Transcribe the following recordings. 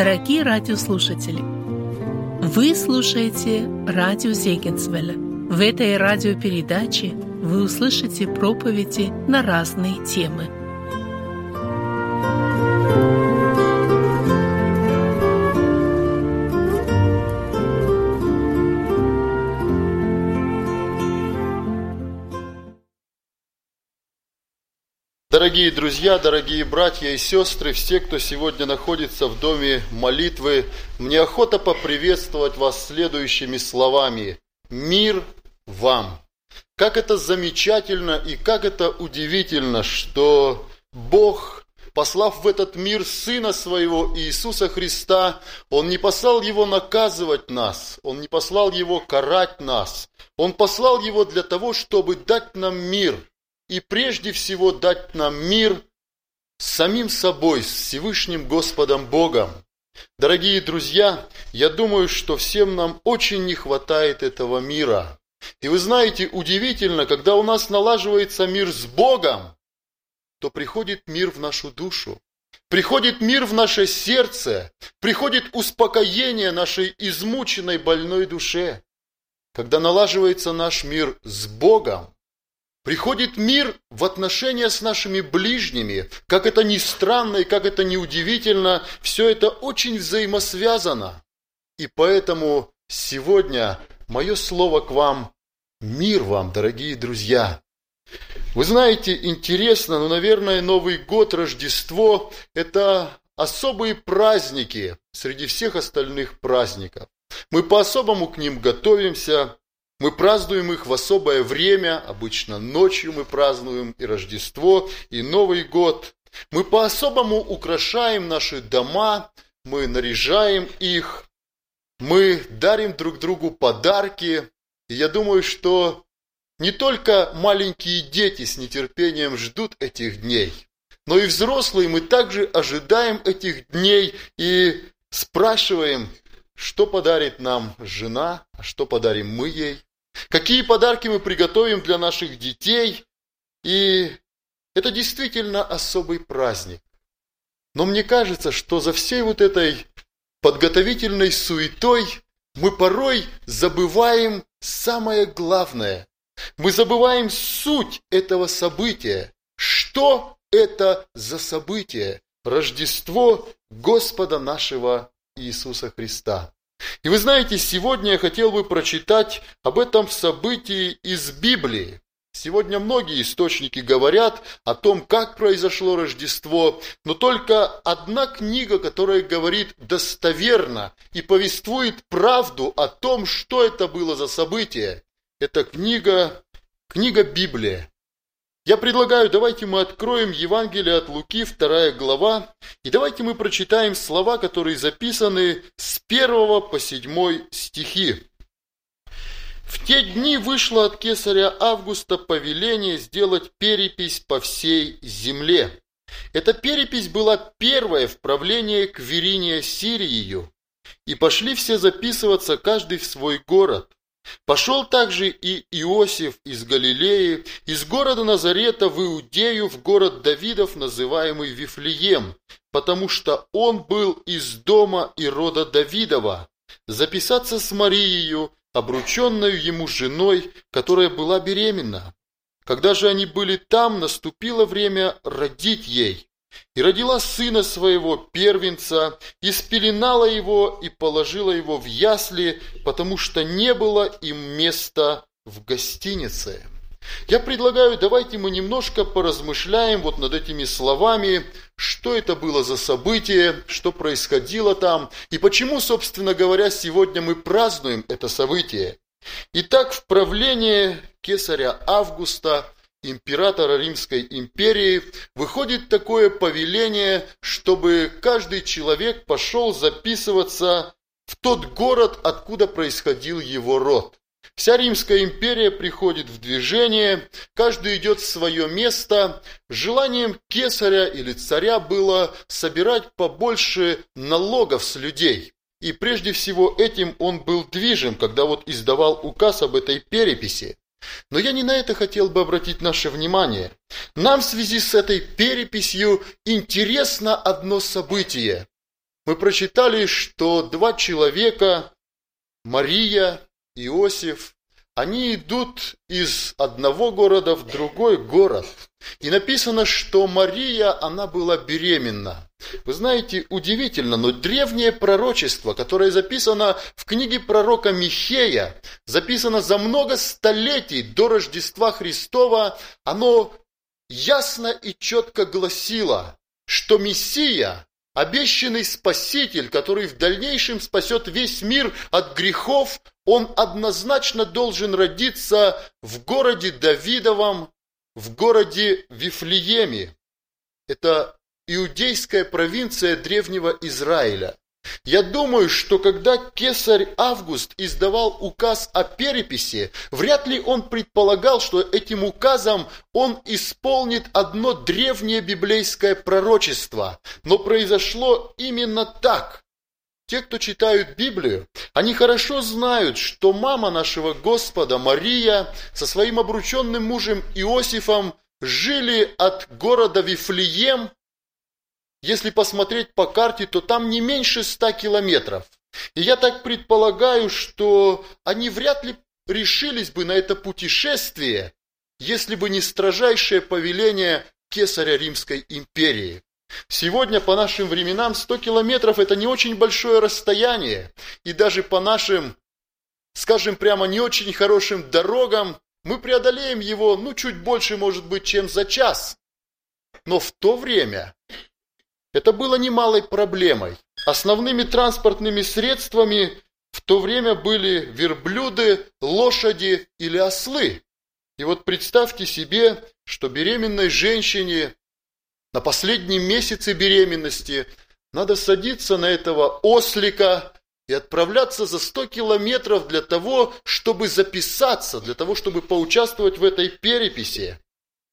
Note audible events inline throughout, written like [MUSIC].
Дорогие радиослушатели, вы слушаете радио Зегенсвелля. В этой радиопередаче вы услышите проповеди на разные темы – Дорогие друзья, дорогие братья и сестры, все, кто сегодня находится в доме молитвы, мне охота поприветствовать вас следующими словами. Мир вам! Как это замечательно и как это удивительно, что Бог, послав в этот мир Сына Своего Иисуса Христа, Он не послал Его наказывать нас, Он не послал Его карать нас, Он послал Его для того, чтобы дать нам мир – и прежде всего дать нам мир с самим собой, с Всевышним Господом Богом. Дорогие друзья, я думаю, что всем нам очень не хватает этого мира. И вы знаете, удивительно, когда у нас налаживается мир с Богом, то приходит мир в нашу душу. Приходит мир в наше сердце, приходит успокоение нашей измученной больной душе. Когда налаживается наш мир с Богом, Приходит мир в отношения с нашими ближними. Как это ни странно и как это ни удивительно, все это очень взаимосвязано. И поэтому сегодня мое слово к вам – мир вам, дорогие друзья. Вы знаете, интересно, но, наверное, Новый год, Рождество – это особые праздники среди всех остальных праздников. Мы по-особому к ним готовимся, мы празднуем их в особое время, обычно ночью мы празднуем и Рождество, и Новый год. Мы по-особому украшаем наши дома, мы наряжаем их, мы дарим друг другу подарки. И я думаю, что не только маленькие дети с нетерпением ждут этих дней, но и взрослые мы также ожидаем этих дней и спрашиваем, что подарит нам жена, а что подарим мы ей. Какие подарки мы приготовим для наших детей. И это действительно особый праздник. Но мне кажется, что за всей вот этой подготовительной суетой мы порой забываем самое главное. Мы забываем суть этого события. Что это за событие? Рождество Господа нашего Иисуса Христа. И вы знаете, сегодня я хотел бы прочитать об этом событии из Библии. Сегодня многие источники говорят о том, как произошло Рождество, но только одна книга, которая говорит достоверно и повествует правду о том, что это было за событие. Это книга, книга Библия. Я предлагаю, давайте мы откроем Евангелие от Луки, вторая глава, и давайте мы прочитаем слова, которые записаны с первого по седьмой стихи. В те дни вышло от кесаря Августа повеление сделать перепись по всей земле. Эта перепись была первая в правлении Квериния Сирию, и пошли все записываться каждый в свой город. Пошел также и Иосиф из Галилеи, из города Назарета в Иудею, в город Давидов, называемый Вифлеем, потому что он был из дома и рода Давидова, записаться с Марией, обрученную ему женой, которая была беременна. Когда же они были там, наступило время родить ей. И родила сына своего, первенца, и спеленала его, и положила его в ясли, потому что не было им места в гостинице. Я предлагаю, давайте мы немножко поразмышляем вот над этими словами, что это было за событие, что происходило там, и почему, собственно говоря, сегодня мы празднуем это событие. Итак, в правлении кесаря Августа – императора Римской империи выходит такое повеление, чтобы каждый человек пошел записываться в тот город, откуда происходил его род. Вся Римская империя приходит в движение, каждый идет в свое место. Желанием кесаря или царя было собирать побольше налогов с людей. И прежде всего этим он был движим, когда вот издавал указ об этой переписи. Но я не на это хотел бы обратить наше внимание. Нам в связи с этой переписью интересно одно событие. мы прочитали, что два человека, Мария, Иосиф, они идут из одного города в другой город. И написано, что Мария, она была беременна. Вы знаете, удивительно, но древнее пророчество, которое записано в книге пророка Михея, записано за много столетий до Рождества Христова, оно ясно и четко гласило, что Мессия, обещанный Спаситель, который в дальнейшем спасет весь мир от грехов, он однозначно должен родиться в городе Давидовом, в городе Вифлееме. Это иудейская провинция древнего Израиля. Я думаю, что когда кесарь Август издавал указ о переписи, вряд ли он предполагал, что этим указом он исполнит одно древнее библейское пророчество. Но произошло именно так. Те, кто читают Библию, они хорошо знают, что мама нашего Господа Мария со своим обрученным мужем Иосифом жили от города Вифлеем если посмотреть по карте, то там не меньше ста километров. И я так предполагаю, что они вряд ли решились бы на это путешествие, если бы не строжайшее повеление кесаря Римской империи. Сегодня по нашим временам 100 километров это не очень большое расстояние, и даже по нашим, скажем прямо, не очень хорошим дорогам мы преодолеем его, ну, чуть больше, может быть, чем за час. Но в то время это было немалой проблемой. Основными транспортными средствами в то время были верблюды, лошади или ослы. И вот представьте себе, что беременной женщине на последнем месяце беременности надо садиться на этого ослика и отправляться за 100 километров для того, чтобы записаться, для того, чтобы поучаствовать в этой переписи.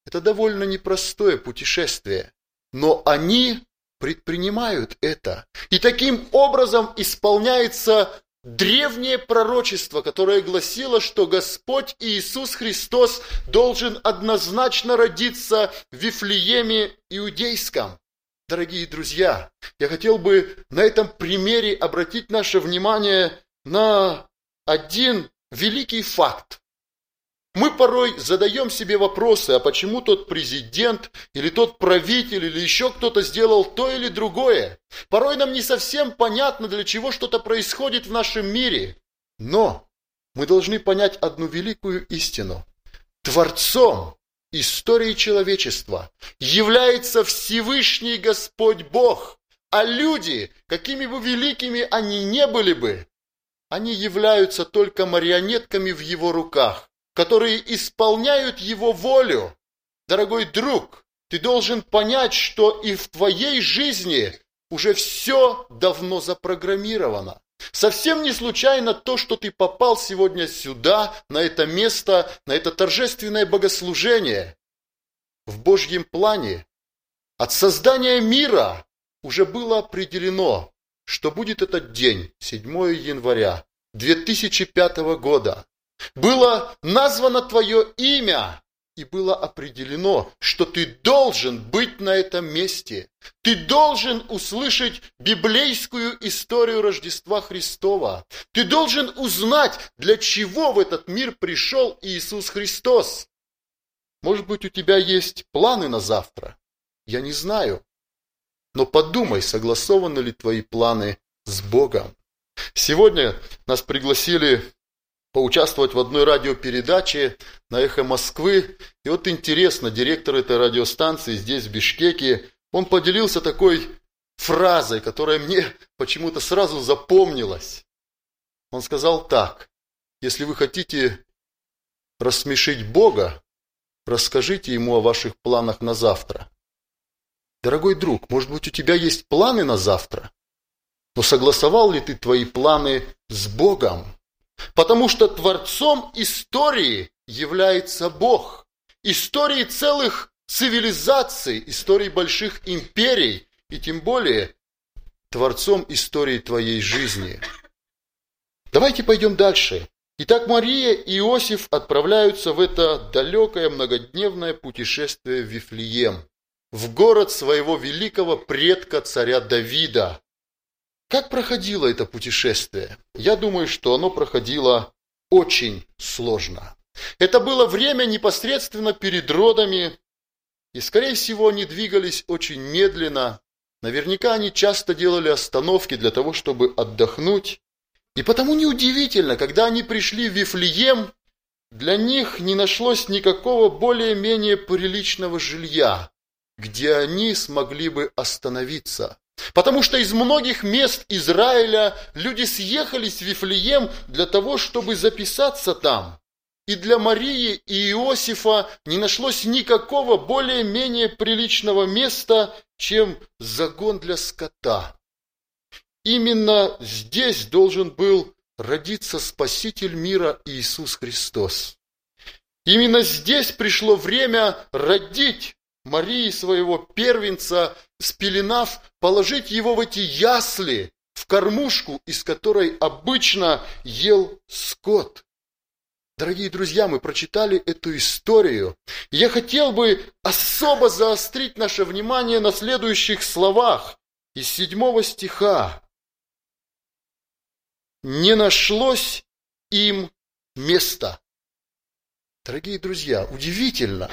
Это довольно непростое путешествие. Но они предпринимают это. И таким образом исполняется древнее пророчество, которое гласило, что Господь Иисус Христос должен однозначно родиться в Вифлееме Иудейском. Дорогие друзья, я хотел бы на этом примере обратить наше внимание на один великий факт, мы порой задаем себе вопросы, а почему тот президент или тот правитель или еще кто-то сделал то или другое. Порой нам не совсем понятно, для чего что-то происходит в нашем мире. Но мы должны понять одну великую истину. Творцом истории человечества является Всевышний Господь Бог, а люди, какими бы великими они не были бы, они являются только марионетками в его руках которые исполняют его волю. Дорогой друг, ты должен понять, что и в твоей жизни уже все давно запрограммировано. Совсем не случайно то, что ты попал сегодня сюда, на это место, на это торжественное богослужение. В Божьем плане от создания мира уже было определено, что будет этот день, 7 января 2005 года. Было названо твое имя, и было определено, что ты должен быть на этом месте. Ты должен услышать библейскую историю Рождества Христова. Ты должен узнать, для чего в этот мир пришел Иисус Христос. Может быть, у тебя есть планы на завтра? Я не знаю. Но подумай, согласованы ли твои планы с Богом. Сегодня нас пригласили поучаствовать в одной радиопередаче на «Эхо Москвы». И вот интересно, директор этой радиостанции здесь, в Бишкеке, он поделился такой фразой, которая мне [LAUGHS] почему-то сразу запомнилась. Он сказал так, если вы хотите рассмешить Бога, расскажите ему о ваших планах на завтра. Дорогой друг, может быть, у тебя есть планы на завтра? Но согласовал ли ты твои планы с Богом? Потому что творцом истории является Бог. Истории целых цивилизаций, истории больших империй и тем более творцом истории твоей жизни. Давайте пойдем дальше. Итак, Мария и Иосиф отправляются в это далекое многодневное путешествие в Вифлеем, в город своего великого предка царя Давида. Как проходило это путешествие? Я думаю, что оно проходило очень сложно. Это было время непосредственно перед родами, и, скорее всего, они двигались очень медленно. Наверняка они часто делали остановки для того, чтобы отдохнуть. И потому неудивительно, когда они пришли в Вифлеем, для них не нашлось никакого более-менее приличного жилья, где они смогли бы остановиться. Потому что из многих мест Израиля люди съехались в Вифлеем для того, чтобы записаться там. И для Марии и Иосифа не нашлось никакого более-менее приличного места, чем загон для скота. Именно здесь должен был родиться Спаситель мира Иисус Христос. Именно здесь пришло время родить Марии своего первенца, спеленав, положить его в эти ясли, в кормушку, из которой обычно ел скот. Дорогие друзья, мы прочитали эту историю. Я хотел бы особо заострить наше внимание на следующих словах из седьмого стиха. «Не нашлось им места». Дорогие друзья, удивительно.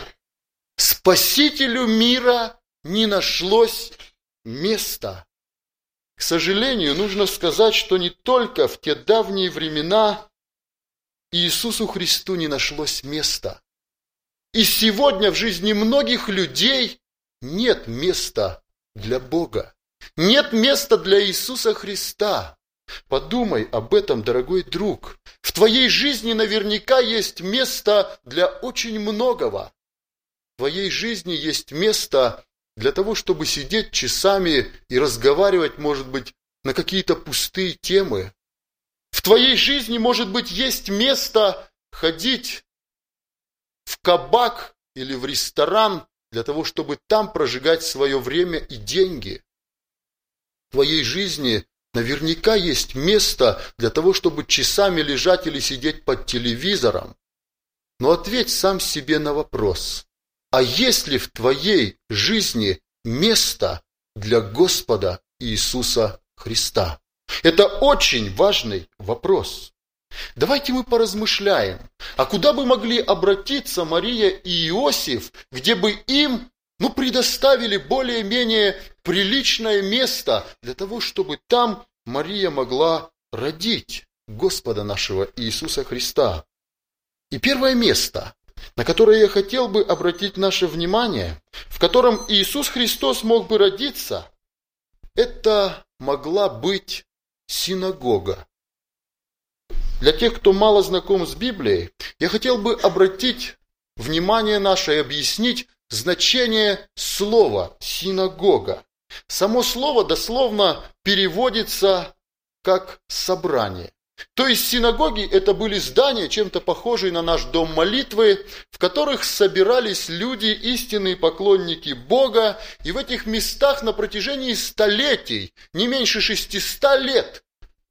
Спасителю мира не нашлось места. К сожалению, нужно сказать, что не только в те давние времена Иисусу Христу не нашлось места. И сегодня в жизни многих людей нет места для Бога. Нет места для Иисуса Христа. Подумай об этом, дорогой друг. В твоей жизни наверняка есть место для очень многого. В твоей жизни есть место для того, чтобы сидеть часами и разговаривать, может быть, на какие-то пустые темы. В твоей жизни, может быть, есть место ходить в кабак или в ресторан для того, чтобы там прожигать свое время и деньги. В твоей жизни наверняка есть место для того, чтобы часами лежать или сидеть под телевизором. Но ответь сам себе на вопрос, а есть ли в твоей жизни место для Господа Иисуса Христа? Это очень важный вопрос. Давайте мы поразмышляем, а куда бы могли обратиться Мария и Иосиф, где бы им ну, предоставили более-менее приличное место для того, чтобы там Мария могла родить Господа нашего Иисуса Христа. И первое место, на которое я хотел бы обратить наше внимание, в котором Иисус Христос мог бы родиться, это могла быть синагога. Для тех, кто мало знаком с Библией, я хотел бы обратить внимание наше и объяснить значение слова «синагога». Само слово дословно переводится как «собрание». То есть синагоги это были здания, чем-то похожие на наш дом молитвы, в которых собирались люди, истинные поклонники Бога, и в этих местах на протяжении столетий, не меньше 600 лет,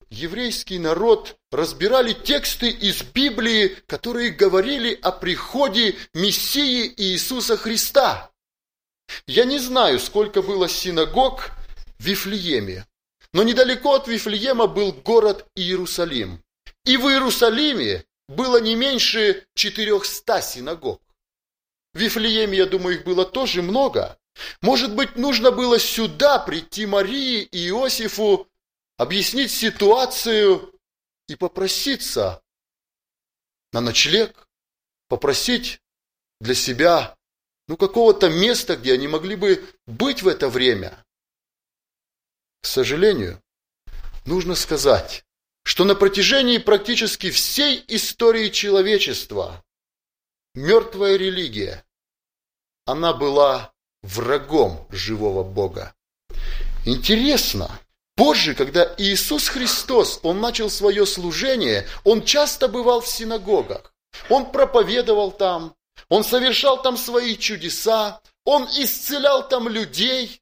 еврейский народ разбирали тексты из Библии, которые говорили о приходе Мессии Иисуса Христа. Я не знаю, сколько было синагог в Вифлееме, но недалеко от Вифлеема был город Иерусалим. И в Иерусалиме было не меньше 400 синагог. В Вифлееме, я думаю, их было тоже много. Может быть, нужно было сюда прийти Марии и Иосифу, объяснить ситуацию и попроситься на ночлег, попросить для себя ну, какого-то места, где они могли бы быть в это время. К сожалению, нужно сказать, что на протяжении практически всей истории человечества мертвая религия, она была врагом живого Бога. Интересно, позже, когда Иисус Христос, Он начал свое служение, Он часто бывал в синагогах, Он проповедовал там, Он совершал там свои чудеса, Он исцелял там людей,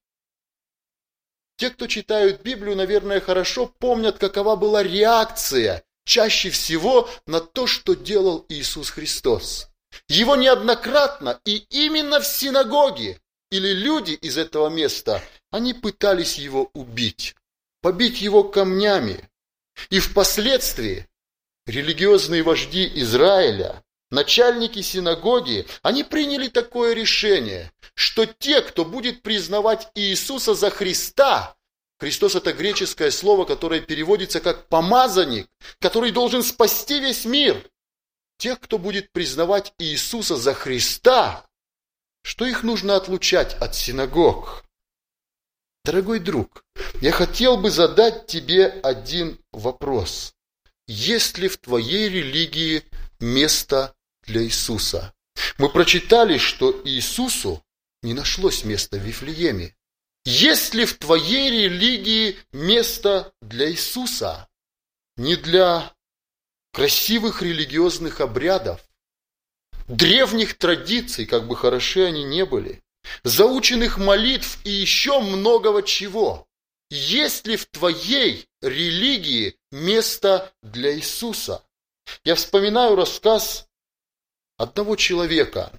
те, кто читают Библию, наверное, хорошо помнят, какова была реакция чаще всего на то, что делал Иисус Христос. Его неоднократно и именно в синагоге или люди из этого места, они пытались его убить. побить его камнями. И впоследствии религиозные вожди Израиля, начальники синагоги, они приняли такое решение, что те, кто будет признавать Иисуса за Христа, Христос – это греческое слово, которое переводится как «помазанник», который должен спасти весь мир. Тех, кто будет признавать Иисуса за Христа, что их нужно отлучать от синагог. Дорогой друг, я хотел бы задать тебе один вопрос. Есть ли в твоей религии место для Иисуса? Мы прочитали, что Иисусу не нашлось места в Вифлееме. Есть ли в твоей религии место для Иисуса? Не для красивых религиозных обрядов, древних традиций, как бы хороши они не были, заученных молитв и еще многого чего. Есть ли в твоей религии место для Иисуса? Я вспоминаю рассказ одного человека.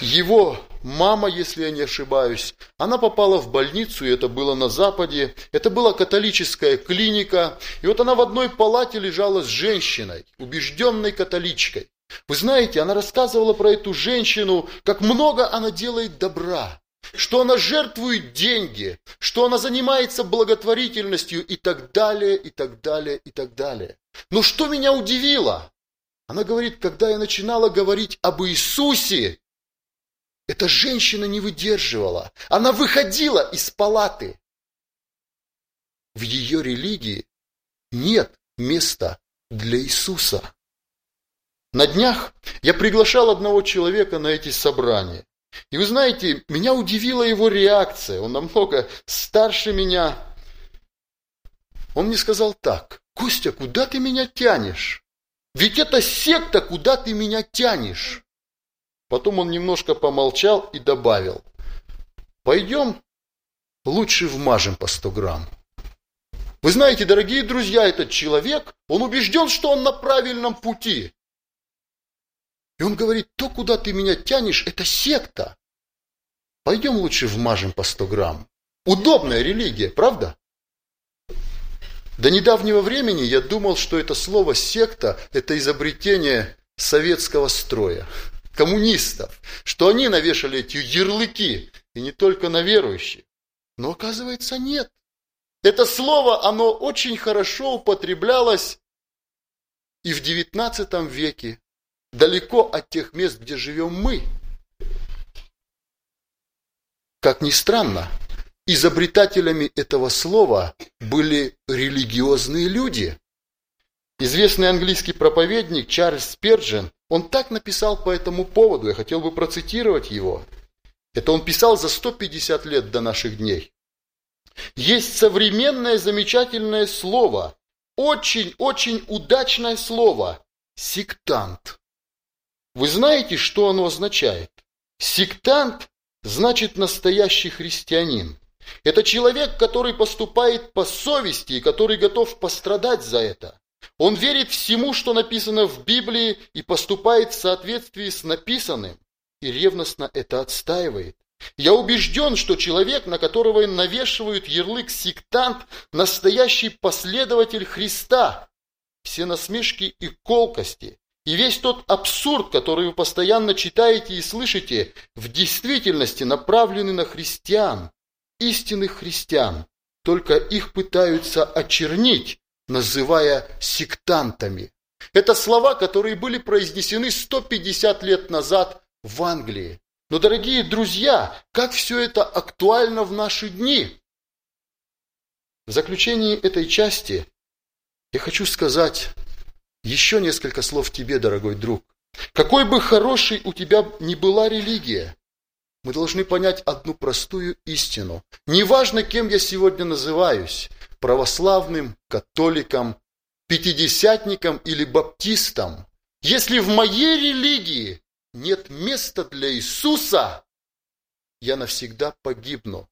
Его мама, если я не ошибаюсь, она попала в больницу, и это было на Западе. Это была католическая клиника. И вот она в одной палате лежала с женщиной, убежденной католичкой. Вы знаете, она рассказывала про эту женщину, как много она делает добра, что она жертвует деньги, что она занимается благотворительностью и так далее, и так далее, и так далее. Но что меня удивило? Она говорит, когда я начинала говорить об Иисусе, эта женщина не выдерживала. Она выходила из палаты. В ее религии нет места для Иисуса. На днях я приглашал одного человека на эти собрания. И вы знаете, меня удивила его реакция. Он намного старше меня. Он мне сказал так, Костя, куда ты меня тянешь? Ведь это секта, куда ты меня тянешь. Потом он немножко помолчал и добавил, пойдем лучше вмажем по 100 грамм. Вы знаете, дорогие друзья, этот человек, он убежден, что он на правильном пути. И он говорит, то, куда ты меня тянешь, это секта. Пойдем лучше вмажем по 100 грамм. Удобная религия, правда? До недавнего времени я думал, что это слово «секта» – это изобретение советского строя, коммунистов, что они навешали эти ярлыки, и не только на верующих. Но оказывается нет. Это слово, оно очень хорошо употреблялось и в XIX веке, далеко от тех мест, где живем мы. Как ни странно, изобретателями этого слова были религиозные люди. Известный английский проповедник Чарльз Сперджен, он так написал по этому поводу, я хотел бы процитировать его. Это он писал за 150 лет до наших дней. Есть современное замечательное слово, очень-очень удачное слово – сектант. Вы знаете, что оно означает? Сектант значит настоящий христианин. Это человек, который поступает по совести и который готов пострадать за это. Он верит всему, что написано в Библии и поступает в соответствии с написанным и ревностно это отстаивает. Я убежден, что человек, на которого навешивают ярлык сектант, настоящий последователь Христа. Все насмешки и колкости, и весь тот абсурд, который вы постоянно читаете и слышите, в действительности направлены на христиан, истинных христиан. Только их пытаются очернить, называя сектантами. Это слова, которые были произнесены 150 лет назад в Англии. Но, дорогие друзья, как все это актуально в наши дни? В заключении этой части я хочу сказать, еще несколько слов тебе, дорогой друг. Какой бы хорошей у тебя ни была религия, мы должны понять одну простую истину. Неважно, кем я сегодня называюсь, православным, католиком, пятидесятником или баптистом, если в моей религии нет места для Иисуса, я навсегда погибну.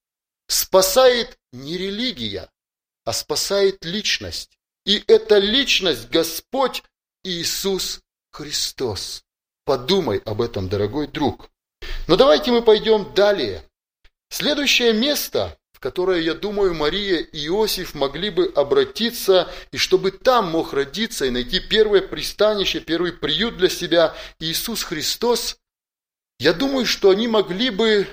Спасает не религия, а спасает личность. И эта личность Господь Иисус Христос. Подумай об этом, дорогой друг. Но давайте мы пойдем далее. Следующее место, в которое, я думаю, Мария и Иосиф могли бы обратиться, и чтобы там мог родиться и найти первое пристанище, первый приют для себя Иисус Христос, я думаю, что они могли бы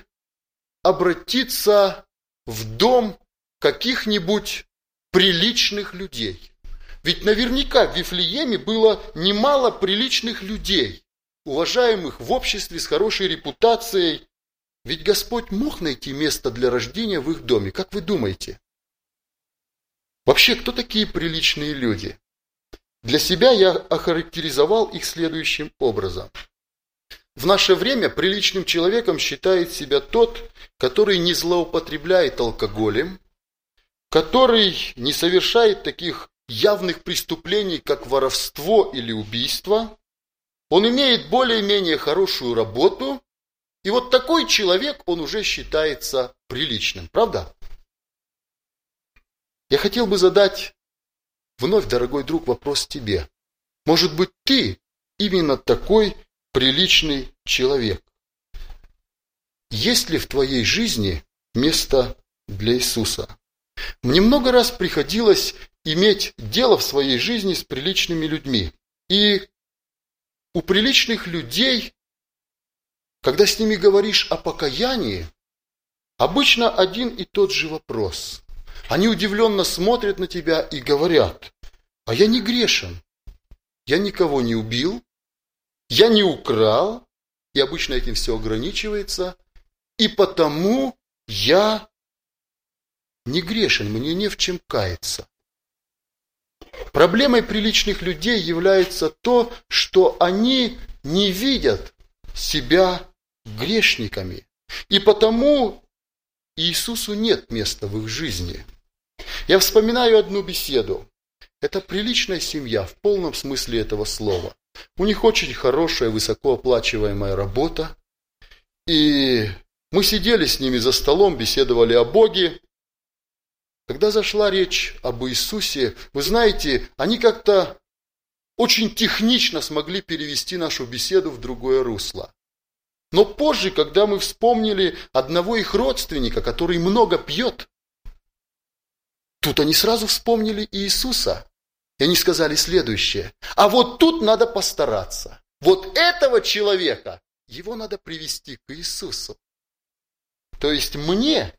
обратиться в дом каких-нибудь приличных людей. Ведь наверняка в Вифлееме было немало приличных людей, уважаемых в обществе с хорошей репутацией. Ведь Господь мог найти место для рождения в их доме. Как вы думаете? Вообще, кто такие приличные люди? Для себя я охарактеризовал их следующим образом. В наше время приличным человеком считает себя тот, который не злоупотребляет алкоголем, который не совершает таких явных преступлений, как воровство или убийство, он имеет более-менее хорошую работу, и вот такой человек, он уже считается приличным, правда? Я хотел бы задать вновь, дорогой друг, вопрос тебе. Может быть, ты именно такой приличный человек? Есть ли в твоей жизни место для Иисуса? Мне много раз приходилось иметь дело в своей жизни с приличными людьми. И у приличных людей, когда с ними говоришь о покаянии, обычно один и тот же вопрос. Они удивленно смотрят на тебя и говорят, а я не грешен, я никого не убил, я не украл, и обычно этим все ограничивается, и потому я не грешен, мне не в чем каяться. Проблемой приличных людей является то, что они не видят себя грешниками. И потому Иисусу нет места в их жизни. Я вспоминаю одну беседу. Это приличная семья в полном смысле этого слова. У них очень хорошая, высокооплачиваемая работа. И мы сидели с ними за столом, беседовали о Боге. Когда зашла речь об Иисусе, вы знаете, они как-то очень технично смогли перевести нашу беседу в другое русло. Но позже, когда мы вспомнили одного их родственника, который много пьет, тут они сразу вспомнили Иисуса. И они сказали следующее. А вот тут надо постараться. Вот этого человека, его надо привести к Иисусу. То есть мне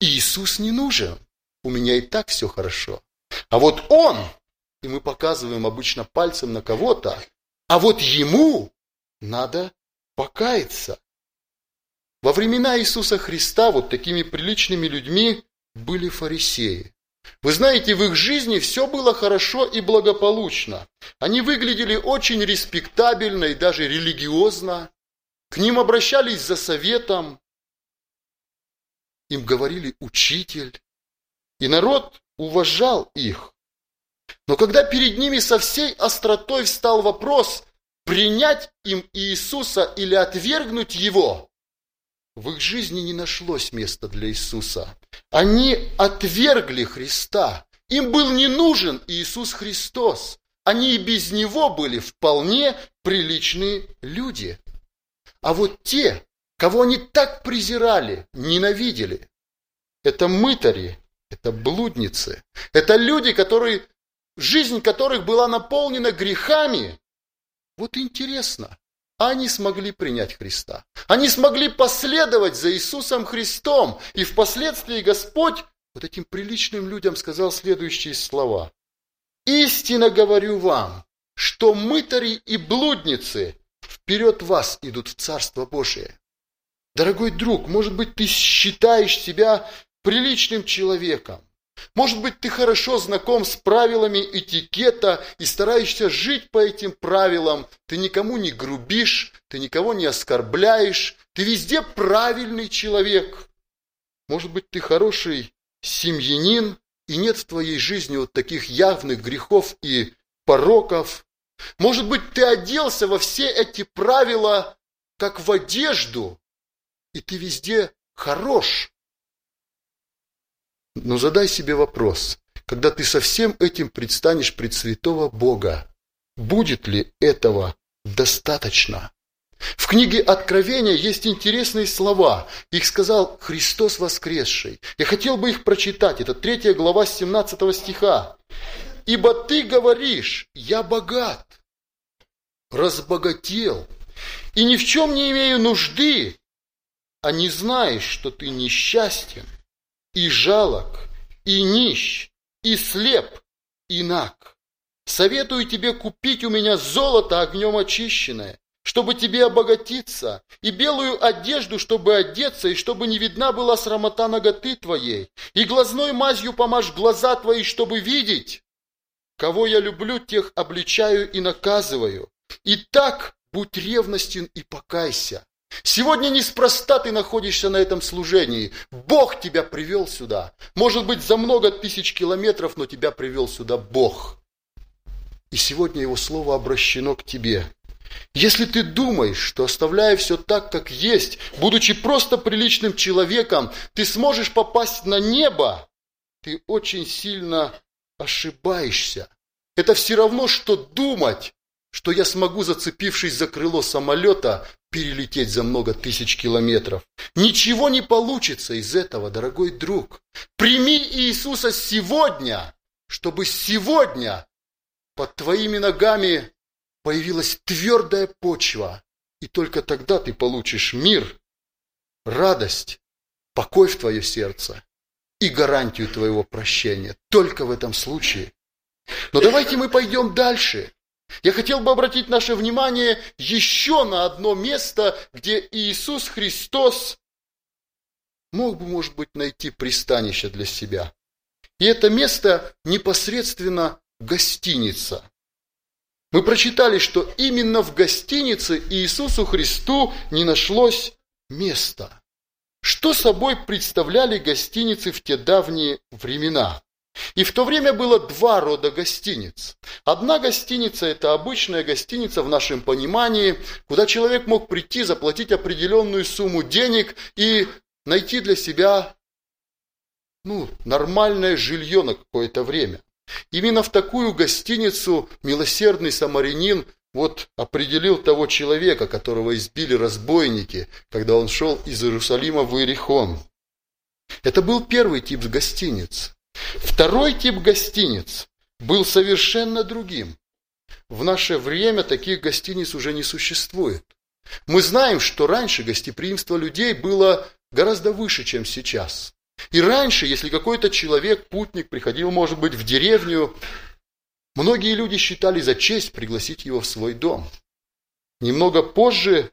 Иисус не нужен у меня и так все хорошо. А вот он, и мы показываем обычно пальцем на кого-то, а вот ему надо покаяться. Во времена Иисуса Христа вот такими приличными людьми были фарисеи. Вы знаете, в их жизни все было хорошо и благополучно. Они выглядели очень респектабельно и даже религиозно. К ним обращались за советом. Им говорили «учитель». И народ уважал их. Но когда перед ними со всей остротой встал вопрос, принять им Иисуса или отвергнуть Его, в их жизни не нашлось места для Иисуса. Они отвергли Христа. Им был не нужен Иисус Христос. Они и без Него были вполне приличные люди. А вот те, кого они так презирали, ненавидели, это мытари, это блудницы. Это люди, которые, жизнь которых была наполнена грехами. Вот интересно, они смогли принять Христа. Они смогли последовать за Иисусом Христом. И впоследствии Господь вот этим приличным людям сказал следующие слова. «Истинно говорю вам, что мытари и блудницы вперед вас идут в Царство Божие». Дорогой друг, может быть, ты считаешь себя приличным человеком. Может быть, ты хорошо знаком с правилами этикета и стараешься жить по этим правилам. Ты никому не грубишь, ты никого не оскорбляешь, ты везде правильный человек. Может быть, ты хороший семьянин, и нет в твоей жизни вот таких явных грехов и пороков. Может быть, ты оделся во все эти правила, как в одежду, и ты везде хорош. Но задай себе вопрос, когда ты со всем этим предстанешь пред святого Бога, будет ли этого достаточно? В книге Откровения есть интересные слова. Их сказал Христос воскресший. Я хотел бы их прочитать. Это третья глава 17 стиха. «Ибо ты говоришь, я богат, разбогател, и ни в чем не имею нужды, а не знаешь, что ты несчастен, и жалок, и нищ, и слеп, и наг. Советую тебе купить у меня золото огнем очищенное, чтобы тебе обогатиться, и белую одежду, чтобы одеться, и чтобы не видна была срамота ноготы твоей, и глазной мазью помажь глаза твои, чтобы видеть. Кого я люблю, тех обличаю и наказываю. И так будь ревностен и покайся. Сегодня неспроста ты находишься на этом служении. Бог тебя привел сюда. Может быть, за много тысяч километров, но тебя привел сюда Бог. И сегодня Его Слово обращено к тебе. Если ты думаешь, что оставляя все так, как есть, будучи просто приличным человеком, ты сможешь попасть на небо, ты очень сильно ошибаешься. Это все равно, что думать, что я смогу, зацепившись за крыло самолета, перелететь за много тысяч километров. Ничего не получится из этого, дорогой друг. Прими Иисуса сегодня, чтобы сегодня под твоими ногами появилась твердая почва, и только тогда ты получишь мир, радость, покой в твое сердце и гарантию твоего прощения. Только в этом случае. Но давайте мы пойдем дальше. Я хотел бы обратить наше внимание еще на одно место, где Иисус Христос мог бы, может быть, найти пристанище для себя. И это место непосредственно гостиница. Мы прочитали, что именно в гостинице Иисусу Христу не нашлось места. Что собой представляли гостиницы в те давние времена? И в то время было два рода гостиниц. Одна гостиница – это обычная гостиница в нашем понимании, куда человек мог прийти, заплатить определенную сумму денег и найти для себя ну, нормальное жилье на какое-то время. Именно в такую гостиницу милосердный самарянин вот определил того человека, которого избили разбойники, когда он шел из Иерусалима в Иерихон. Это был первый тип гостиниц. Второй тип гостиниц был совершенно другим. В наше время таких гостиниц уже не существует. Мы знаем, что раньше гостеприимство людей было гораздо выше, чем сейчас. И раньше, если какой-то человек, путник, приходил, может быть, в деревню, многие люди считали за честь пригласить его в свой дом. Немного позже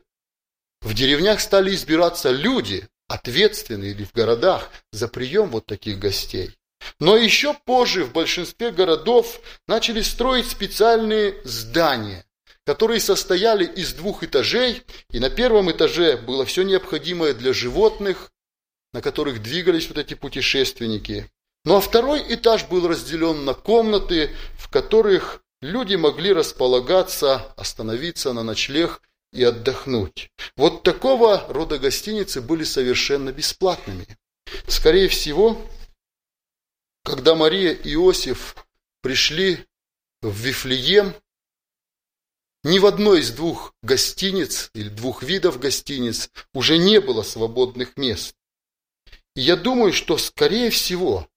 в деревнях стали избираться люди, ответственные или в городах, за прием вот таких гостей. Но еще позже в большинстве городов начали строить специальные здания, которые состояли из двух этажей, и на первом этаже было все необходимое для животных, на которых двигались вот эти путешественники. Ну а второй этаж был разделен на комнаты, в которых люди могли располагаться, остановиться на ночлег и отдохнуть. Вот такого рода гостиницы были совершенно бесплатными. Скорее всего, когда Мария и Иосиф пришли в Вифлеем, ни в одной из двух гостиниц или двух видов гостиниц уже не было свободных мест. И я думаю, что, скорее всего,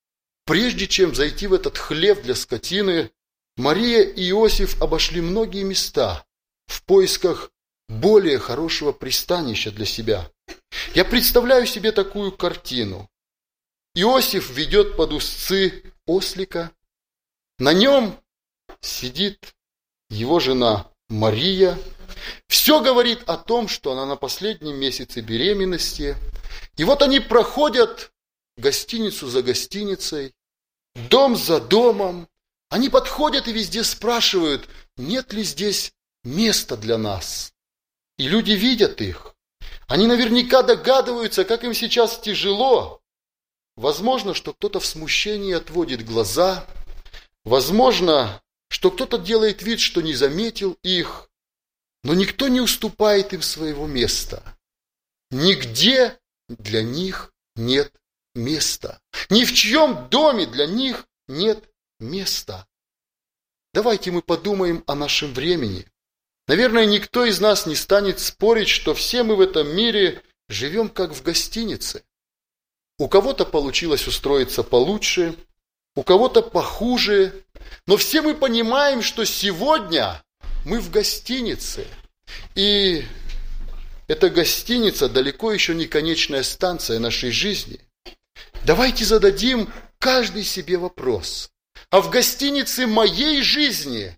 прежде чем зайти в этот хлев для скотины, Мария и Иосиф обошли многие места в поисках более хорошего пристанища для себя. Я представляю себе такую картину. Иосиф ведет под узцы ослика. На нем сидит его жена Мария. Все говорит о том, что она на последнем месяце беременности – и вот они проходят гостиницу за гостиницей, дом за домом. Они подходят и везде спрашивают, нет ли здесь места для нас. И люди видят их. Они наверняка догадываются, как им сейчас тяжело. Возможно, что кто-то в смущении отводит глаза. Возможно, что кто-то делает вид, что не заметил их. Но никто не уступает им своего места. Нигде для них нет места. Ни в чьем доме для них нет места. Давайте мы подумаем о нашем времени. Наверное, никто из нас не станет спорить, что все мы в этом мире живем как в гостинице. У кого-то получилось устроиться получше, у кого-то похуже, но все мы понимаем, что сегодня мы в гостинице. И эта гостиница далеко еще не конечная станция нашей жизни. Давайте зададим каждый себе вопрос. А в гостинице моей жизни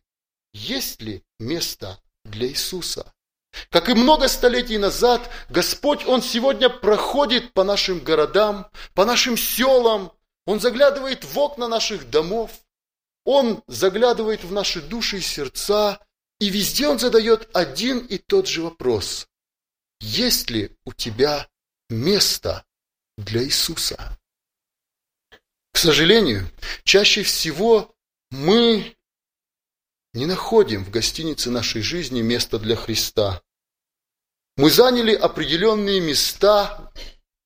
есть ли место для Иисуса? Как и много столетий назад, Господь, Он сегодня проходит по нашим городам, по нашим селам, Он заглядывает в окна наших домов, Он заглядывает в наши души и сердца, и везде Он задает один и тот же вопрос. Есть ли у тебя место для Иисуса? К сожалению, чаще всего мы не находим в гостинице нашей жизни место для Христа. Мы заняли определенные места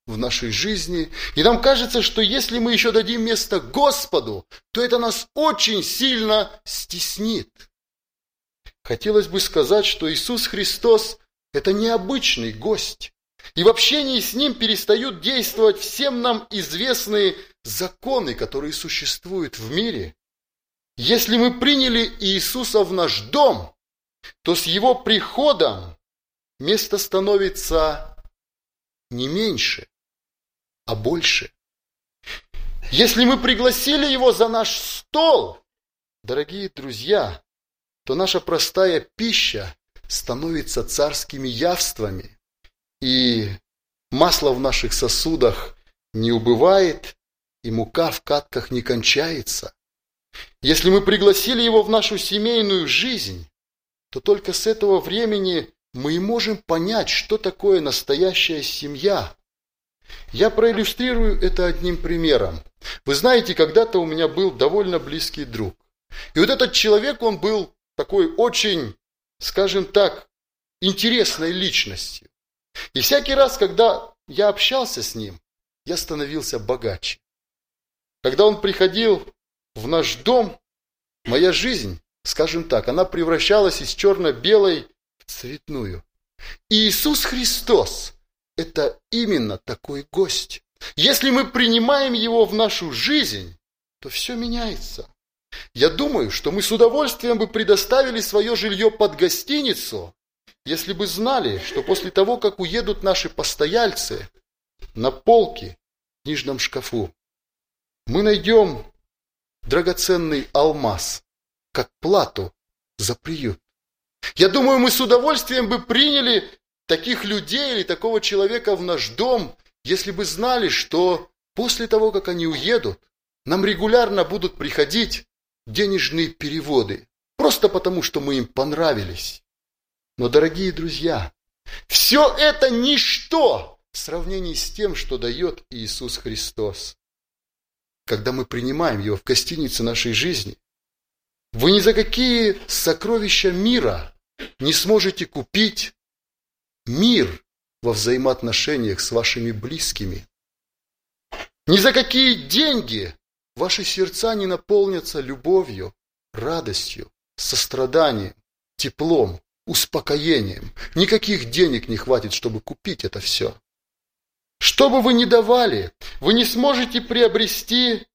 в нашей жизни, и нам кажется, что если мы еще дадим место Господу, то это нас очень сильно стеснит. Хотелось бы сказать, что Иисус Христос – это необычный гость, и в общении с Ним перестают действовать всем нам известные законы, которые существуют в мире. Если мы приняли Иисуса в наш дом, то с Его приходом место становится не меньше, а больше. Если мы пригласили его за наш стол, дорогие друзья, то наша простая пища становится царскими явствами, и масло в наших сосудах не убывает, и мука в катках не кончается. Если мы пригласили его в нашу семейную жизнь, то только с этого времени мы и можем понять, что такое настоящая семья. Я проиллюстрирую это одним примером. Вы знаете, когда-то у меня был довольно близкий друг. И вот этот человек, он был такой очень, скажем так, интересной личностью. И всякий раз, когда я общался с ним, я становился богаче. Когда он приходил в наш дом, моя жизнь, скажем так, она превращалась из черно-белой цветную. Иисус Христос – это именно такой гость. Если мы принимаем Его в нашу жизнь, то все меняется. Я думаю, что мы с удовольствием бы предоставили свое жилье под гостиницу, если бы знали, что после того, как уедут наши постояльцы, на полке в книжном шкафу мы найдем драгоценный алмаз, как плату за приют. Я думаю, мы с удовольствием бы приняли таких людей или такого человека в наш дом, если бы знали, что после того, как они уедут, нам регулярно будут приходить денежные переводы, просто потому, что мы им понравились. Но, дорогие друзья, все это ничто в сравнении с тем, что дает Иисус Христос. Когда мы принимаем Его в гостинице нашей жизни, вы ни за какие сокровища мира не сможете купить мир во взаимоотношениях с вашими близкими. Ни за какие деньги ваши сердца не наполнятся любовью, радостью, состраданием, теплом, успокоением. Никаких денег не хватит, чтобы купить это все. Что бы вы ни давали, вы не сможете приобрести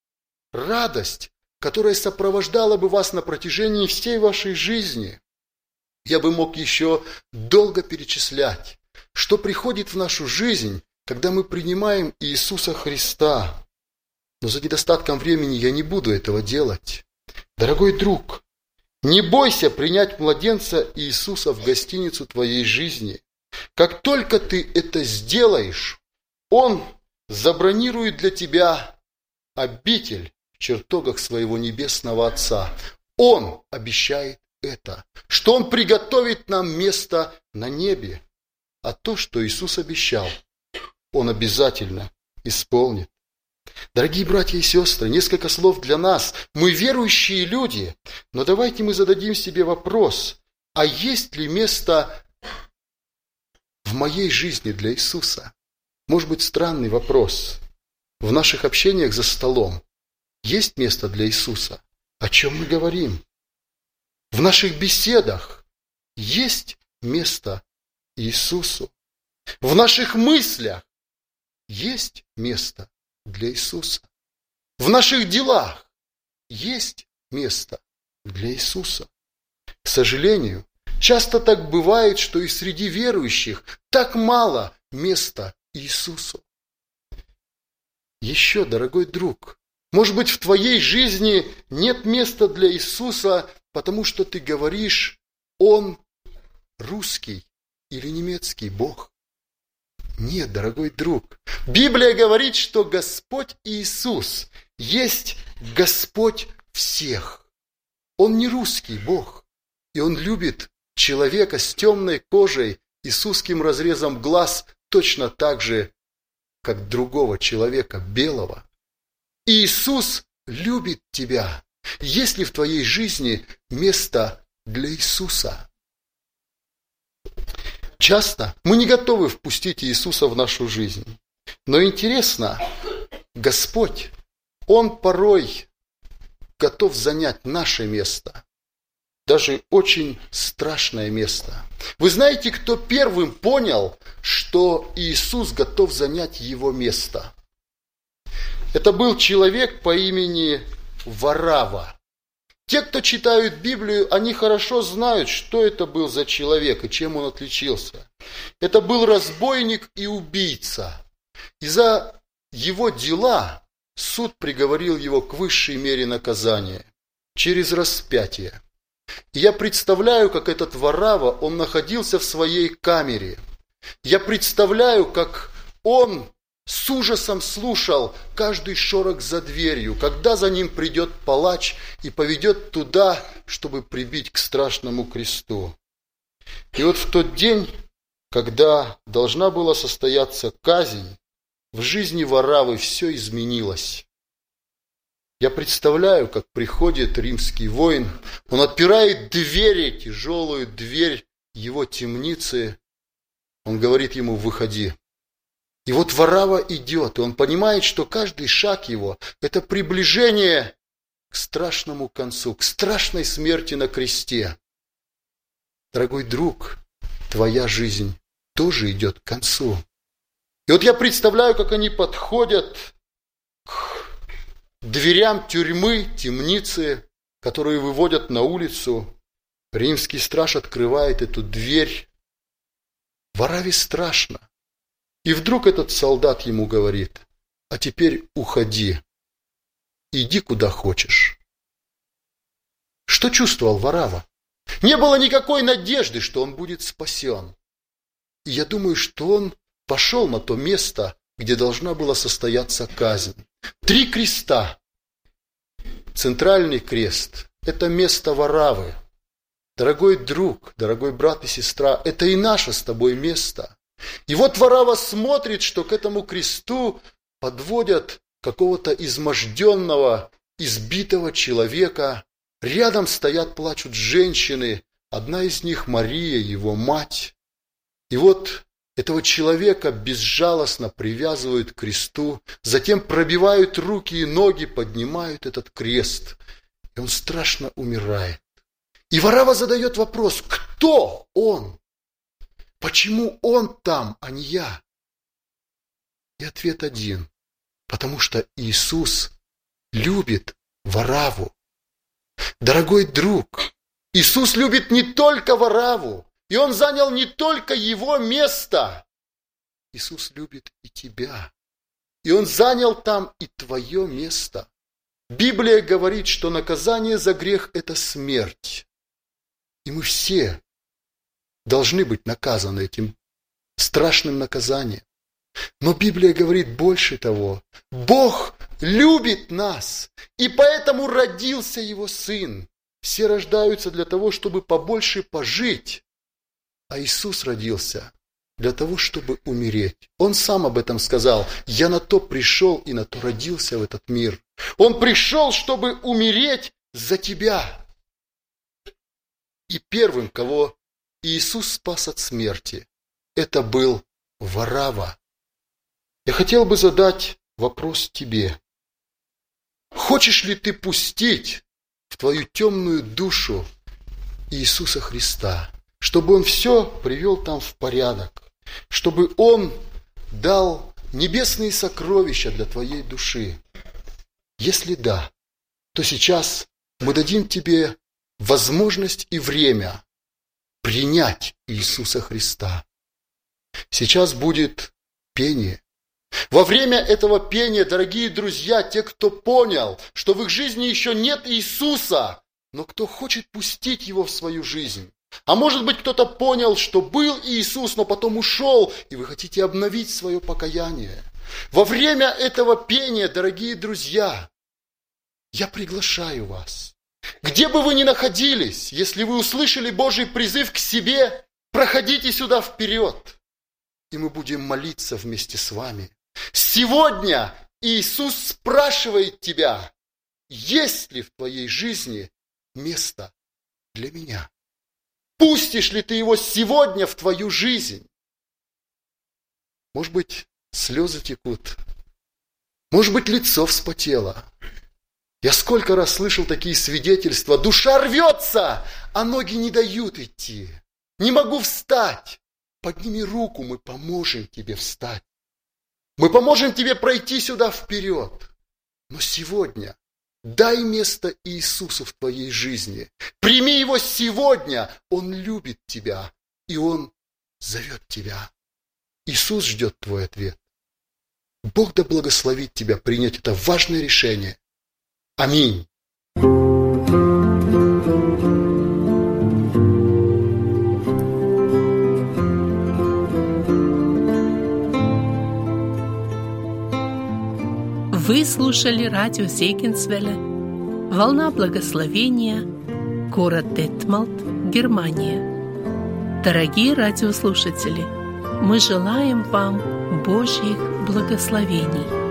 радость, которая сопровождала бы вас на протяжении всей вашей жизни. Я бы мог еще долго перечислять, что приходит в нашу жизнь, когда мы принимаем Иисуса Христа. Но за недостатком времени я не буду этого делать. Дорогой друг, не бойся принять младенца Иисуса в гостиницу твоей жизни. Как только ты это сделаешь, Он забронирует для тебя обитель в чертогах своего небесного Отца. Он обещает это, что Он приготовит нам место на небе. А то, что Иисус обещал, Он обязательно исполнит. Дорогие братья и сестры, несколько слов для нас. Мы верующие люди, но давайте мы зададим себе вопрос, а есть ли место в моей жизни для Иисуса? Может быть, странный вопрос. В наших общениях за столом есть место для Иисуса? О чем мы говорим? В наших беседах есть место Иисусу. В наших мыслях есть место для Иисуса. В наших делах есть место для Иисуса. К сожалению, часто так бывает, что и среди верующих так мало места Иисусу. Еще, дорогой друг, может быть, в твоей жизни нет места для Иисуса, потому что ты говоришь, Он русский или немецкий Бог. Нет, дорогой друг. Библия говорит, что Господь Иисус есть Господь всех. Он не русский Бог, и Он любит человека с темной кожей и с узким разрезом глаз точно так же, как другого человека белого. Иисус любит тебя. Есть ли в твоей жизни место для Иисуса? Часто мы не готовы впустить Иисуса в нашу жизнь. Но интересно, Господь, Он порой готов занять наше место. Даже очень страшное место. Вы знаете, кто первым понял, что Иисус готов занять его место? Это был человек по имени Варава. Те, кто читают Библию, они хорошо знают, что это был за человек и чем он отличился. Это был разбойник и убийца. И за его дела суд приговорил его к высшей мере наказания через распятие. И я представляю, как этот Варава, он находился в своей камере. Я представляю, как он с ужасом слушал каждый шорох за дверью, когда за ним придет палач и поведет туда, чтобы прибить к страшному кресту. И вот в тот день, когда должна была состояться казнь, в жизни Варавы все изменилось. Я представляю, как приходит римский воин, он отпирает двери, тяжелую дверь его темницы, он говорит ему, выходи. И вот Варава идет, и он понимает, что каждый шаг его – это приближение к страшному концу, к страшной смерти на кресте. Дорогой друг, твоя жизнь тоже идет к концу. И вот я представляю, как они подходят к дверям тюрьмы, темницы, которые выводят на улицу. Римский страж открывает эту дверь. Вараве страшно. И вдруг этот солдат ему говорит, а теперь уходи, иди куда хочешь. Что чувствовал Варава? Не было никакой надежды, что он будет спасен. И я думаю, что он пошел на то место, где должна была состояться казнь. Три креста. Центральный крест – это место Варавы. Дорогой друг, дорогой брат и сестра, это и наше с тобой место. И вот Варава смотрит, что к этому кресту подводят какого-то изможденного, избитого человека. Рядом стоят, плачут женщины. Одна из них Мария, его мать. И вот этого человека безжалостно привязывают к кресту, затем пробивают руки и ноги, поднимают этот крест. И он страшно умирает. И Варава задает вопрос, кто он? Почему он там, а не я? И ответ один. Потому что Иисус любит Вараву. Дорогой друг, Иисус любит не только Вараву, и Он занял не только его место. Иисус любит и тебя. И Он занял там и твое место. Библия говорит, что наказание за грех – это смерть. И мы все должны быть наказаны этим страшным наказанием. Но Библия говорит больше того. Бог любит нас, и поэтому родился Его Сын. Все рождаются для того, чтобы побольше пожить. А Иисус родился для того, чтобы умереть. Он сам об этом сказал. Я на то пришел и на то родился в этот мир. Он пришел, чтобы умереть за тебя. И первым, кого Иисус спас от смерти. Это был Варава. Я хотел бы задать вопрос тебе. Хочешь ли ты пустить в твою темную душу Иисуса Христа, чтобы Он все привел там в порядок, чтобы Он дал небесные сокровища для твоей души. Если да, то сейчас мы дадим тебе возможность и время принять Иисуса Христа. Сейчас будет пение. Во время этого пения, дорогие друзья, те, кто понял, что в их жизни еще нет Иисуса, но кто хочет пустить Его в свою жизнь, а может быть, кто-то понял, что был Иисус, но потом ушел, и вы хотите обновить свое покаяние. Во время этого пения, дорогие друзья, я приглашаю вас. Где бы вы ни находились, если вы услышали Божий призыв к себе, проходите сюда вперед, и мы будем молиться вместе с вами. Сегодня Иисус спрашивает тебя, есть ли в твоей жизни место для меня? Пустишь ли ты его сегодня в твою жизнь? Может быть, слезы текут. Может быть, лицо вспотело. Я сколько раз слышал такие свидетельства. Душа рвется, а ноги не дают идти. Не могу встать. Подними руку, мы поможем тебе встать. Мы поможем тебе пройти сюда вперед. Но сегодня Дай место Иисусу в твоей жизни. Прими его сегодня. Он любит тебя, и он зовет тебя. Иисус ждет твой ответ. Бог да благословит тебя принять это важное решение. Аминь. Вы слушали радио Зейгенсвелля «Волна благословения», город Детмалт, Германия. Дорогие радиослушатели, мы желаем вам Божьих благословений –